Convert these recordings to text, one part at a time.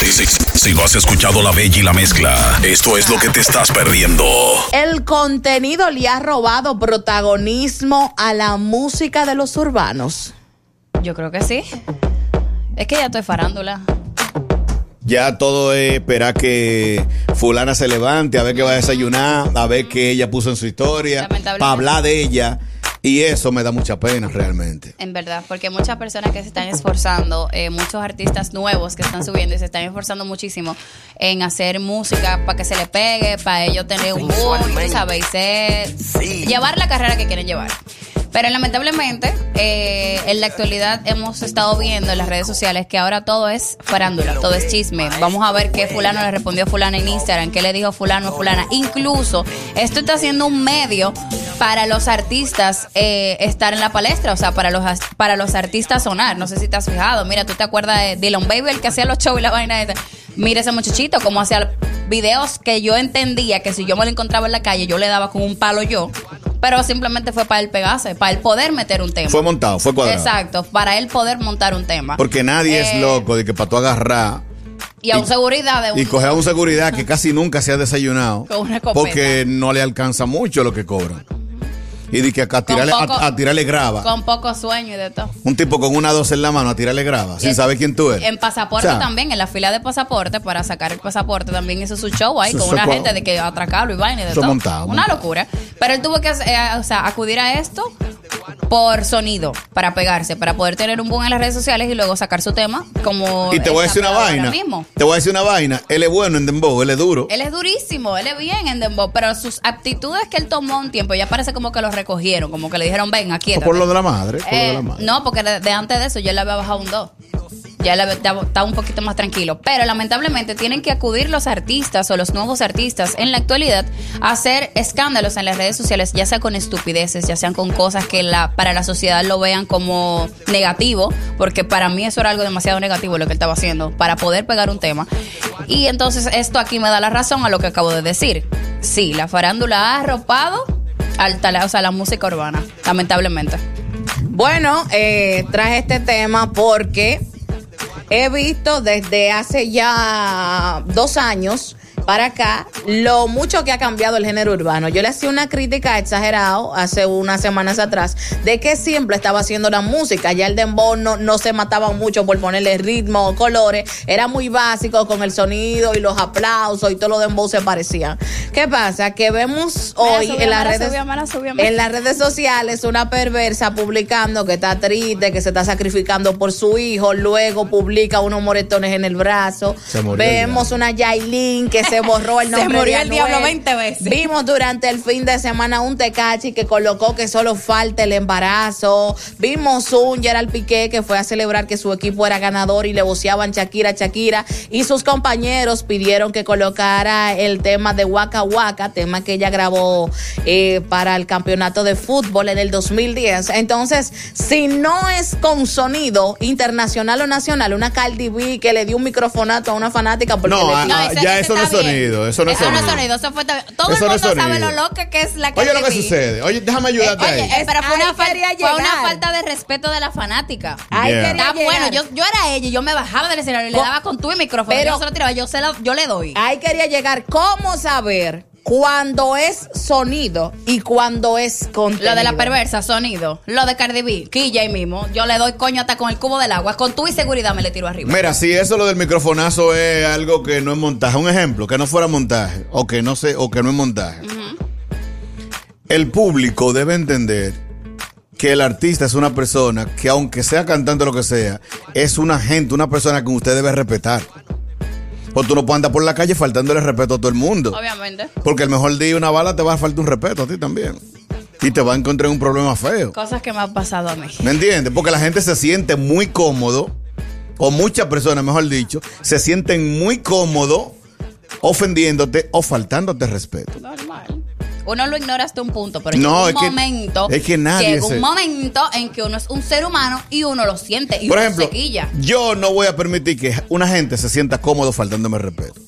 Si, si, si no has escuchado La Bella y la Mezcla, esto es lo que te estás perdiendo. El contenido le ha robado protagonismo a la música de los urbanos. Yo creo que sí. Es que ya estoy farándula. Ya todo es esperar que fulana se levante, a ver qué va a desayunar, a ver qué ella puso en su historia, para hablar de ella. Y eso me da mucha pena realmente. En verdad, porque muchas personas que se están esforzando, eh, muchos artistas nuevos que están subiendo y se están esforzando muchísimo en hacer música para que se le pegue, para ellos tener un boom, y ser- llevar la carrera que quieren llevar. Pero lamentablemente, eh, en la actualidad hemos estado viendo en las redes sociales que ahora todo es farándula, todo es chisme. Vamos a ver qué fulano le respondió a fulana en Instagram, qué le dijo fulano a fulana. Incluso esto está siendo un medio para los artistas eh, estar en la palestra, o sea, para los para los artistas sonar. No sé si te has fijado. Mira, tú te acuerdas de Dylan Baby, el que hacía los shows y la vaina esa. Mira ese muchachito, como hacía videos que yo entendía que si yo me lo encontraba en la calle, yo le daba con un palo yo. Pero simplemente fue para él pegarse, para él poder meter un tema. Fue montado, fue cuadrado. Exacto, para él poder montar un tema. Porque nadie es Eh, loco de que para tú agarrar Y a un seguridad de un. y coger a un seguridad que casi nunca se ha desayunado Con una porque no le alcanza mucho lo que cobran. Y de que a Con tirarle, a- poco- a, tirarle grava. Con poco sueño y de todo. Un tipo con una dos en la mano a tirarle grava, sin saber quién tú eres. En pasaporte O sea, también, en la fila de pasaporte, para sacar el pasaporte, también hizo su show ahí con una gente de que atracarlo y vaina y de todo. montado, una montado. locura. Pero él tuvo que eh, o sea, acudir a esto por sonido, para pegarse, para poder tener un boom en las redes sociales y luego sacar su tema como. Y te voy a decir una vaina. mismo. Te voy a decir una vaina. Él es bueno en Dembow, él es duro. Él es durísimo, él es bien en Dembow, pero sus aptitudes que él tomó un tiempo ya parece como que lo recogieron, como que le dijeron, ven, aquí. por lo de la madre. Por lo de Eh, la madre. no, porque de, de antes de eso yo le había bajado un 2. Ya había- estaba estaba un poquito más tranquilo. Pero lamentablemente tienen que acudir los artistas o los nuevos artistas en la actualidad a hacer escándalos en las redes sociales, ya sea con estupideces, ya sean con cosas que la, para la sociedad lo vean como negativo, porque para mí eso era algo demasiado negativo lo que él estaba haciendo, para poder pegar un tema. Y entonces esto aquí me da la razón a lo que acabo de decir. Sí, la farándula ha arropado al o sea, la música urbana, lamentablemente. Bueno, eh, traje este tema porque he visto desde hace ya dos años para acá lo mucho que ha cambiado el género urbano. Yo le hacía una crítica exagerado hace unas semanas atrás de que siempre estaba haciendo la música. Ya el dembow no, no se mataba mucho por ponerle ritmo o colores. Era muy básico con el sonido y los aplausos y todo lo dembow se parecían. ¿Qué pasa? Que vemos hoy en las redes en las redes sociales una perversa publicando que está triste, que se está sacrificando por su hijo, luego publica unos moretones en el brazo. Se murió el Vemos una Yailin que se borró el Se nombre murió de el diablo Anuel. 20 veces. Vimos durante el fin de semana un Tecachi que colocó que solo falta el embarazo. Vimos un Gerald Piqué que fue a celebrar que su equipo era ganador y le voceaban Shakira, Shakira. Y sus compañeros pidieron que colocara el tema de Waka Waka, tema que ella grabó eh, para el campeonato de fútbol en el 2010. Entonces, si no es con sonido internacional o nacional, una Cardi B que le dio un microfonato a una fanática porque No, le- ah, No, ah, ese- ya eso no es. Sonido. Eso no es Eso no es sonido. sonido, eso fue Todo Eso el no mundo sabe sonido. lo loca que es la Oye lo que sucede. Oye, déjame ayudarte Oye, ahí. eh, pero fue Ahí una, fal- fue una falta de respeto de la fanática. Ahí Yeah. quería Está bueno, yo, yo era ella y yo me bajaba del escenario y le daba con tu micrófono. Pero- yo se lo tiraba, yo, se lo- yo le doy. Ahí quería llegar. ¿Cómo saber cuando es sonido y cuando es contenido. Lo de la perversa, sonido. Lo de Cardi B, Quilla ahí mismo. Yo le doy coño hasta con el cubo del agua. Con tu inseguridad me le tiro arriba. Mira, si eso lo del microfonazo es algo que no es montaje, un ejemplo, que no fuera montaje, o que no sé, o que no es montaje. El público debe entender que el artista es una persona que aunque sea cantante o lo que sea, es una gente, una persona que usted debe respetar. Porque tú no puedes andar por la calle faltándole respeto a todo el mundo. Obviamente. Porque el mejor día una bala te va a faltar un respeto a ti también. Y te va a encontrar un problema feo. Cosas que me han pasado a mí. ¿Me entiendes? Porque la gente se siente muy cómodo, o muchas personas, mejor dicho, se sienten muy cómodos ofendiéndote o faltándote respeto. Normal. Uno lo ignora hasta un punto, pero No, llega es un que- momento. es que nadie llega un momento en que uno es un ser humano y uno lo siente y Por uno ejemplo, se quilla. yo no voy a permitir que una gente se sienta cómodo faltándome respeto.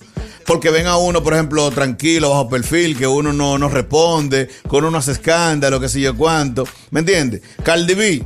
Porque ven a uno, por ejemplo, tranquilo, bajo perfil, que uno no, no responde, con uno hace escándalo, que sé yo cuánto. ¿Me entiendes? Cardi B,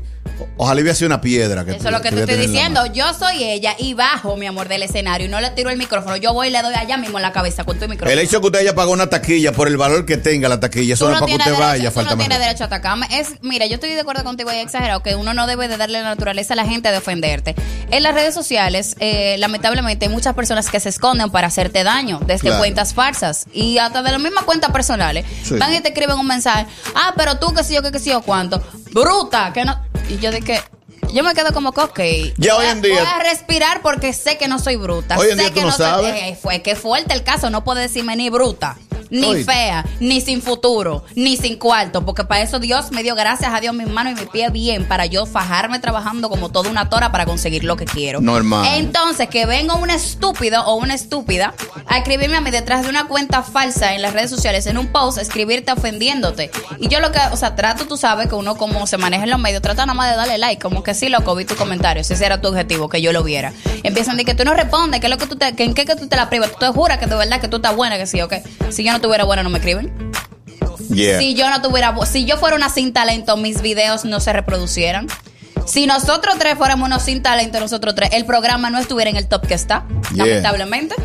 ojalá hubiese una piedra. Que Eso es lo que te estoy diciendo. Yo soy ella y bajo, mi amor, del escenario y no le tiro el micrófono. Yo voy y le doy allá mismo en la cabeza con tu micrófono. El hecho de que usted haya pagado una taquilla por el valor que tenga la taquilla, eso no es para que usted derecho, vaya tú no faltar más respeto. derecho a atacarme. Es, mira, yo estoy de acuerdo contigo y he exagerado que uno no debe de darle la naturaleza a la gente de ofenderte. En las redes sociales, eh, lamentablemente, hay muchas personas que se esconden para hacerte daño, desde Claro. cuentas falsas y hasta de las mismas cuentas personales. Sí. Van y te escriben un mensaje. Ah, pero tú, que sé yo, que, que sé yo, cuánto. Bruta, que no. Y yo dije Yo me quedo como que, ok. Ya voy hoy a- en día- Voy a respirar porque sé que no soy bruta. Hoy en sé día tú que no soy- sabes. eh, fue que fuerte el caso. No puede decirme ni bruta, ni Oye. fea, ni sin futuro, ni sin cuarto. Porque para eso Dios me dio, gracias a Dios, mis manos y mi pie bien. Para yo fajarme trabajando como toda una tora para conseguir lo que quiero. Normal. Entonces, que venga un estúpido o una estúpida a escribirme a mí detrás de una cuenta falsa en las redes sociales, en un post, escribirte ofendiéndote. Y yo lo que, o sea, trato, tú sabes que uno como se maneja en los medios, trata nada más de darle like, como que sí, loco, vi tu comentario, si ese era tu objetivo, que yo lo viera. Empiezan a decir que tú no respondes, que es lo que tú te, que en qué que tú te la privas, tú te juras que de verdad que tú estás buena, que sí, ok. Si yo no tuviera buena, no me escriben. Yeah. Si yo no tuviera, si yo fuera una sin talento, mis videos no se reproducieran. Si nosotros tres fuéramos unos sin talento, nosotros tres, el programa no estuviera en el top que está, Yeah. lamentablemente.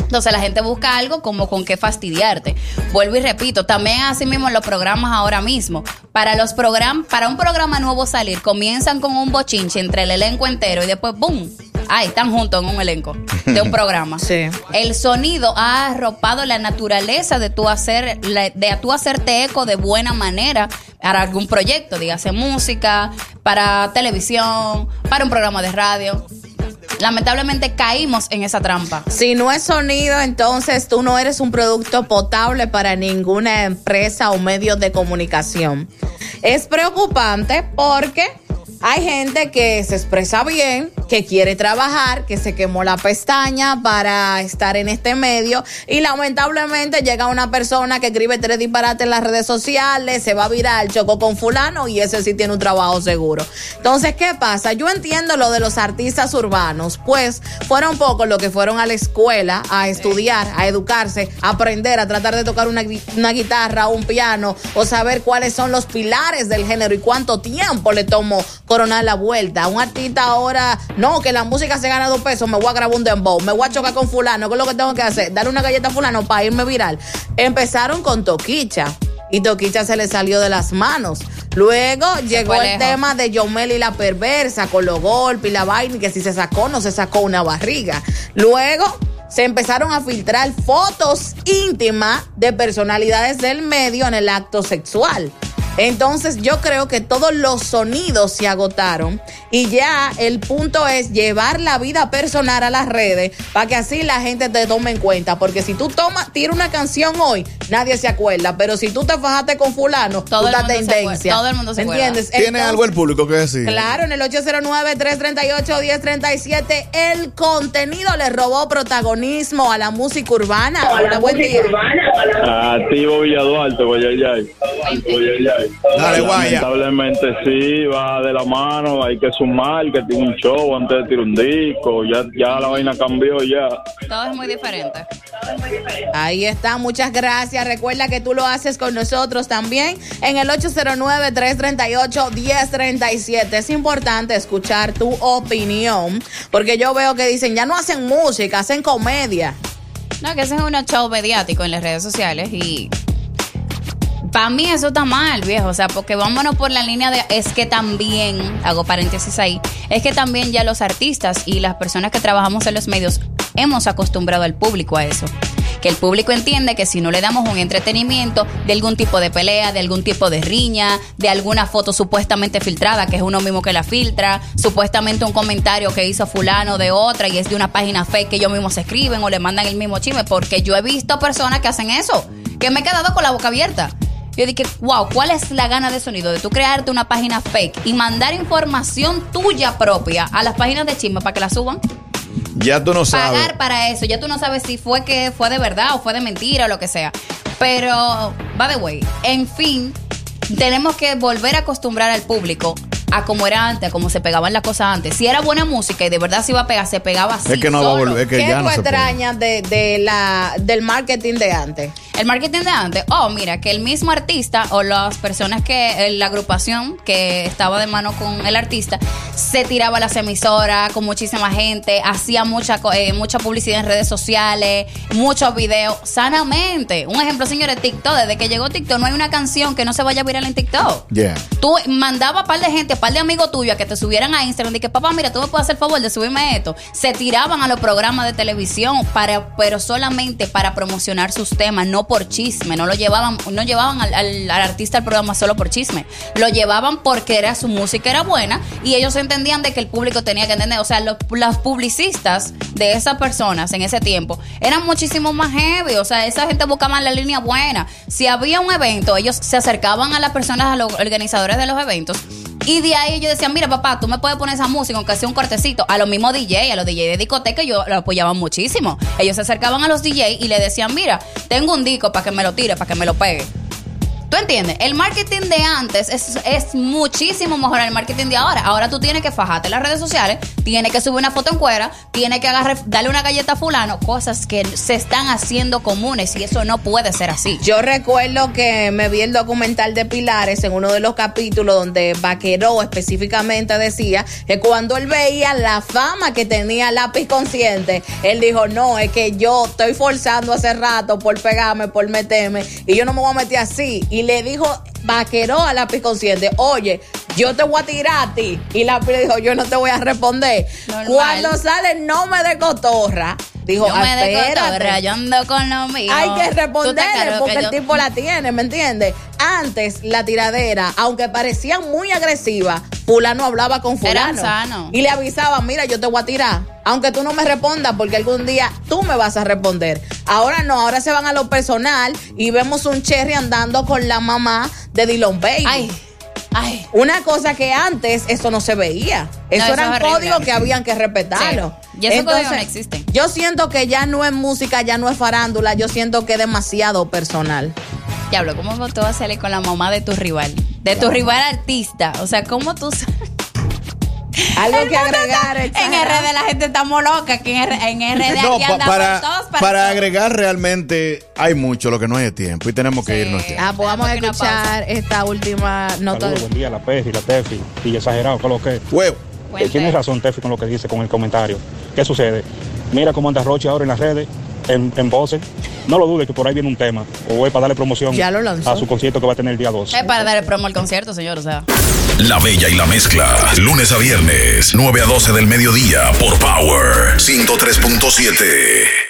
Entonces la gente busca algo como con qué fastidiarte. Vuelvo y repito, también así mismo en los programas ahora mismo. Para los program para un programa nuevo salir, comienzan con un bochinche entre el elenco entero y después ¡boom! Ay, están juntos en un elenco de un programa. Sí. El sonido ha arropado la naturaleza de tú hacer, de tú hacerte eco de buena manera para algún proyecto, dígase música, para televisión, para un programa de radio. Lamentablemente caímos en esa trampa. Si no es sonido, entonces tú no eres un producto potable para ninguna empresa o medio de comunicación. Es preocupante porque hay gente que se expresa bien, que quiere trabajar, que se quemó la pestaña para estar en este medio y lamentablemente llega una persona que escribe tres disparates en las redes sociales, se va viral, chocó con fulano y ese sí tiene un trabajo seguro. Entonces, ¿qué pasa? Yo entiendo lo de los artistas urbanos, pues fueron pocos los que fueron a la escuela a estudiar, a educarse, a aprender, a tratar de tocar una, una guitarra, un piano o saber cuáles son los pilares del género y cuánto tiempo le tomó coronar la vuelta. Un artista ahora, no, que la música se gana dos pesos, me voy a grabar un dembow, me voy a chocar con fulano, ¿qué es lo que tengo que hacer? Darle una galleta a fulano para irme viral. Empezaron con Toquicha. Y Toquicha se le salió de las manos. Luego llegó el tema de Yomel y la perversa con los golpes y la vaina, que si se sacó, no se sacó una barriga. Luego se empezaron a filtrar fotos íntimas de personalidades del medio en el acto sexual. Entonces yo creo que todos los sonidos se agotaron y ya el punto es llevar la vida personal a las redes para que así la gente te tome en cuenta. Porque si tú tomas, tiras una canción hoy, nadie se acuerda. Pero si tú te fajaste con fulano, Todo el mundo se tendencia. todo el mundo se. ¿Entiendes? ¿Tiene Entonces- algo el público que decir? Claro, en el 809-338-1037, el contenido le robó protagonismo a la música urbana. Hola, buen día. Activo Villa Duarte, Guayayay. Guayayay. Dale, guaya. Lamentablemente sí, va de la mano, hay que sumar, que tiene un show antes de tirar un disco, ya, ya la vaina cambió ya. Todo es muy diferente. Ahí está, muchas gracias. Recuerda que tú lo haces con nosotros también en el 809-338-1037. Es importante escuchar tu opinión, porque yo veo que dicen, ya no hacen música, hacen comedia. No, que ese es un show mediático en las redes sociales y para mí eso está mal, viejo. O sea, porque vámonos por la línea de. Es que también, hago paréntesis ahí, es que también ya los artistas y las personas que trabajamos en los medios hemos acostumbrado al público a eso. Que el público entiende que si no le damos un entretenimiento de algún tipo de pelea, de algún tipo de riña, de alguna foto supuestamente filtrada, que es uno mismo que la filtra, supuestamente un comentario que hizo fulano de otra y es de una página fake que ellos mismos escriben o le mandan el mismo chisme, porque yo he visto personas que hacen eso, que me he quedado con la boca abierta. Yo dije, wow, ¿cuál es la gana de sonido de tú crearte una página fake y mandar información tuya propia a las páginas de chisme para que la suban? Ya tú no sabes. Pagar para eso, ya tú no sabes si fue que fue de verdad o fue de mentira o lo que sea. Pero, by the way, en fin, tenemos que volver a acostumbrar al público a como era antes, a cómo se pegaban las cosas antes. Si era buena música y de verdad se iba a pegar, se pegaba así. Es que no va a solo. volver, es que ¿Qué ya tú no se extrañas de, de la, del marketing de antes? El marketing de antes, oh, mira, que el mismo artista o las personas que, eh, la agrupación que estaba de mano con el artista, se tiraba a las emisoras con muchísima gente, hacía mucha, co- eh, mucha publicidad en redes sociales, muchos videos, sanamente. Un ejemplo, señores, TikTok, desde que llegó TikTok, no hay una canción que no se vaya a viral en TikTok. Yeah. Tú mandaba a par de gente, a par de amigos tuyos a que te subieran a Instagram y que papá, mira, tú me puedes hacer favor de subirme esto. Se tiraban a los programas de televisión para, pero solamente para promocionar sus temas, no por chisme. No lo llevaban, no llevaban al, al- al artista al programa solo por chisme. Lo llevaban porque era su música era buena y ellos entendían de que el público tenía que entender. O sea, los, los publicistas de esas personas en ese tiempo eran muchísimo más heavy. O sea, esa gente buscaba la línea buena. Si había un evento, ellos se acercaban a las personas, a los organizadores de los eventos. Y de ahí ellos decían, mira papá, tú me puedes poner esa música, aunque sea un cortecito. A los mismos DJ, a los DJ de discoteca, ellos lo apoyaban muchísimo. Ellos se acercaban a los DJ y le decían, mira, tengo un disco para que me lo tire, para que me lo pegue. ¿Tú entiendes? El marketing de antes es, es muchísimo mejor al marketing de ahora. Ahora tú tienes que fajarte las redes sociales, tienes que subir una foto en cuera, tienes que darle una galleta a fulano, cosas que se están haciendo comunes y eso no puede ser así. Yo recuerdo que me vi el documental de Pilares en uno de los capítulos donde Vaqueró específicamente decía que cuando él veía la fama que tenía Lápiz Consciente, él dijo, no, es que yo estoy forzando hace rato por pegarme, por meterme, y yo no me voy a meter así. Le dijo Vaqueró a Lápiz Consciente, oye, yo te voy a tirar a ti. Y Lápiz le dijo, yo no te voy a responder. Normal. Cuando sale, no me de cotorra. Dijo, yo me espérate. cotorra, yo ando con lo mío. Hay que responderle porque que el yo- tipo la tiene, ¿me entiendes? Antes la tiradera, aunque parecía muy agresiva, fulano hablaba con fulano sanos. y le avisaba, mira, yo te voy a tirar, aunque tú no me respondas porque algún día tú me vas a responder. Ahora no, ahora se van a lo personal y vemos un Cherry andando con la mamá de Dylan Baby. Ay, ay. Una cosa que antes eso no se veía. Eso eso eran códigos que habían que respetarlo. Sí. Y esos códigos no existen. Yo siento que ya no es música, ya no es farándula, yo siento que es demasiado personal. Diablo, ¿cómo tú vas a salir con la mamá de tu rival? De tu rival artista. O sea, ¿cómo tú sa- Algo El que agregar. está- En. RD la gente está muy loca. Que en, R- en RD No, aquí pa- andamos para, todos para, todo. agregar realmente hay mucho, lo que no hay tiempo y tenemos que irnos ya. Ah, pues vamos a escuchar esta última nota. Saludos, buen día, la Pefi, la Tefi. Y exagerado, ¿qué es lo que es? Huevo. Eh, Tienes razón, Tefi, con lo que dice, con el comentario. ¿Qué sucede? Mira cómo anda Roche ahora en las redes, en, en voces. No lo dudes que por ahí viene un tema. O es para darle promoción Ya lo lanzó. a su concierto que va a tener el día 2. Es para dar el promo al concierto, señor. O sea. La Bella y la Mezcla. Lunes a viernes, 9 a 12 del mediodía por Power 103.7.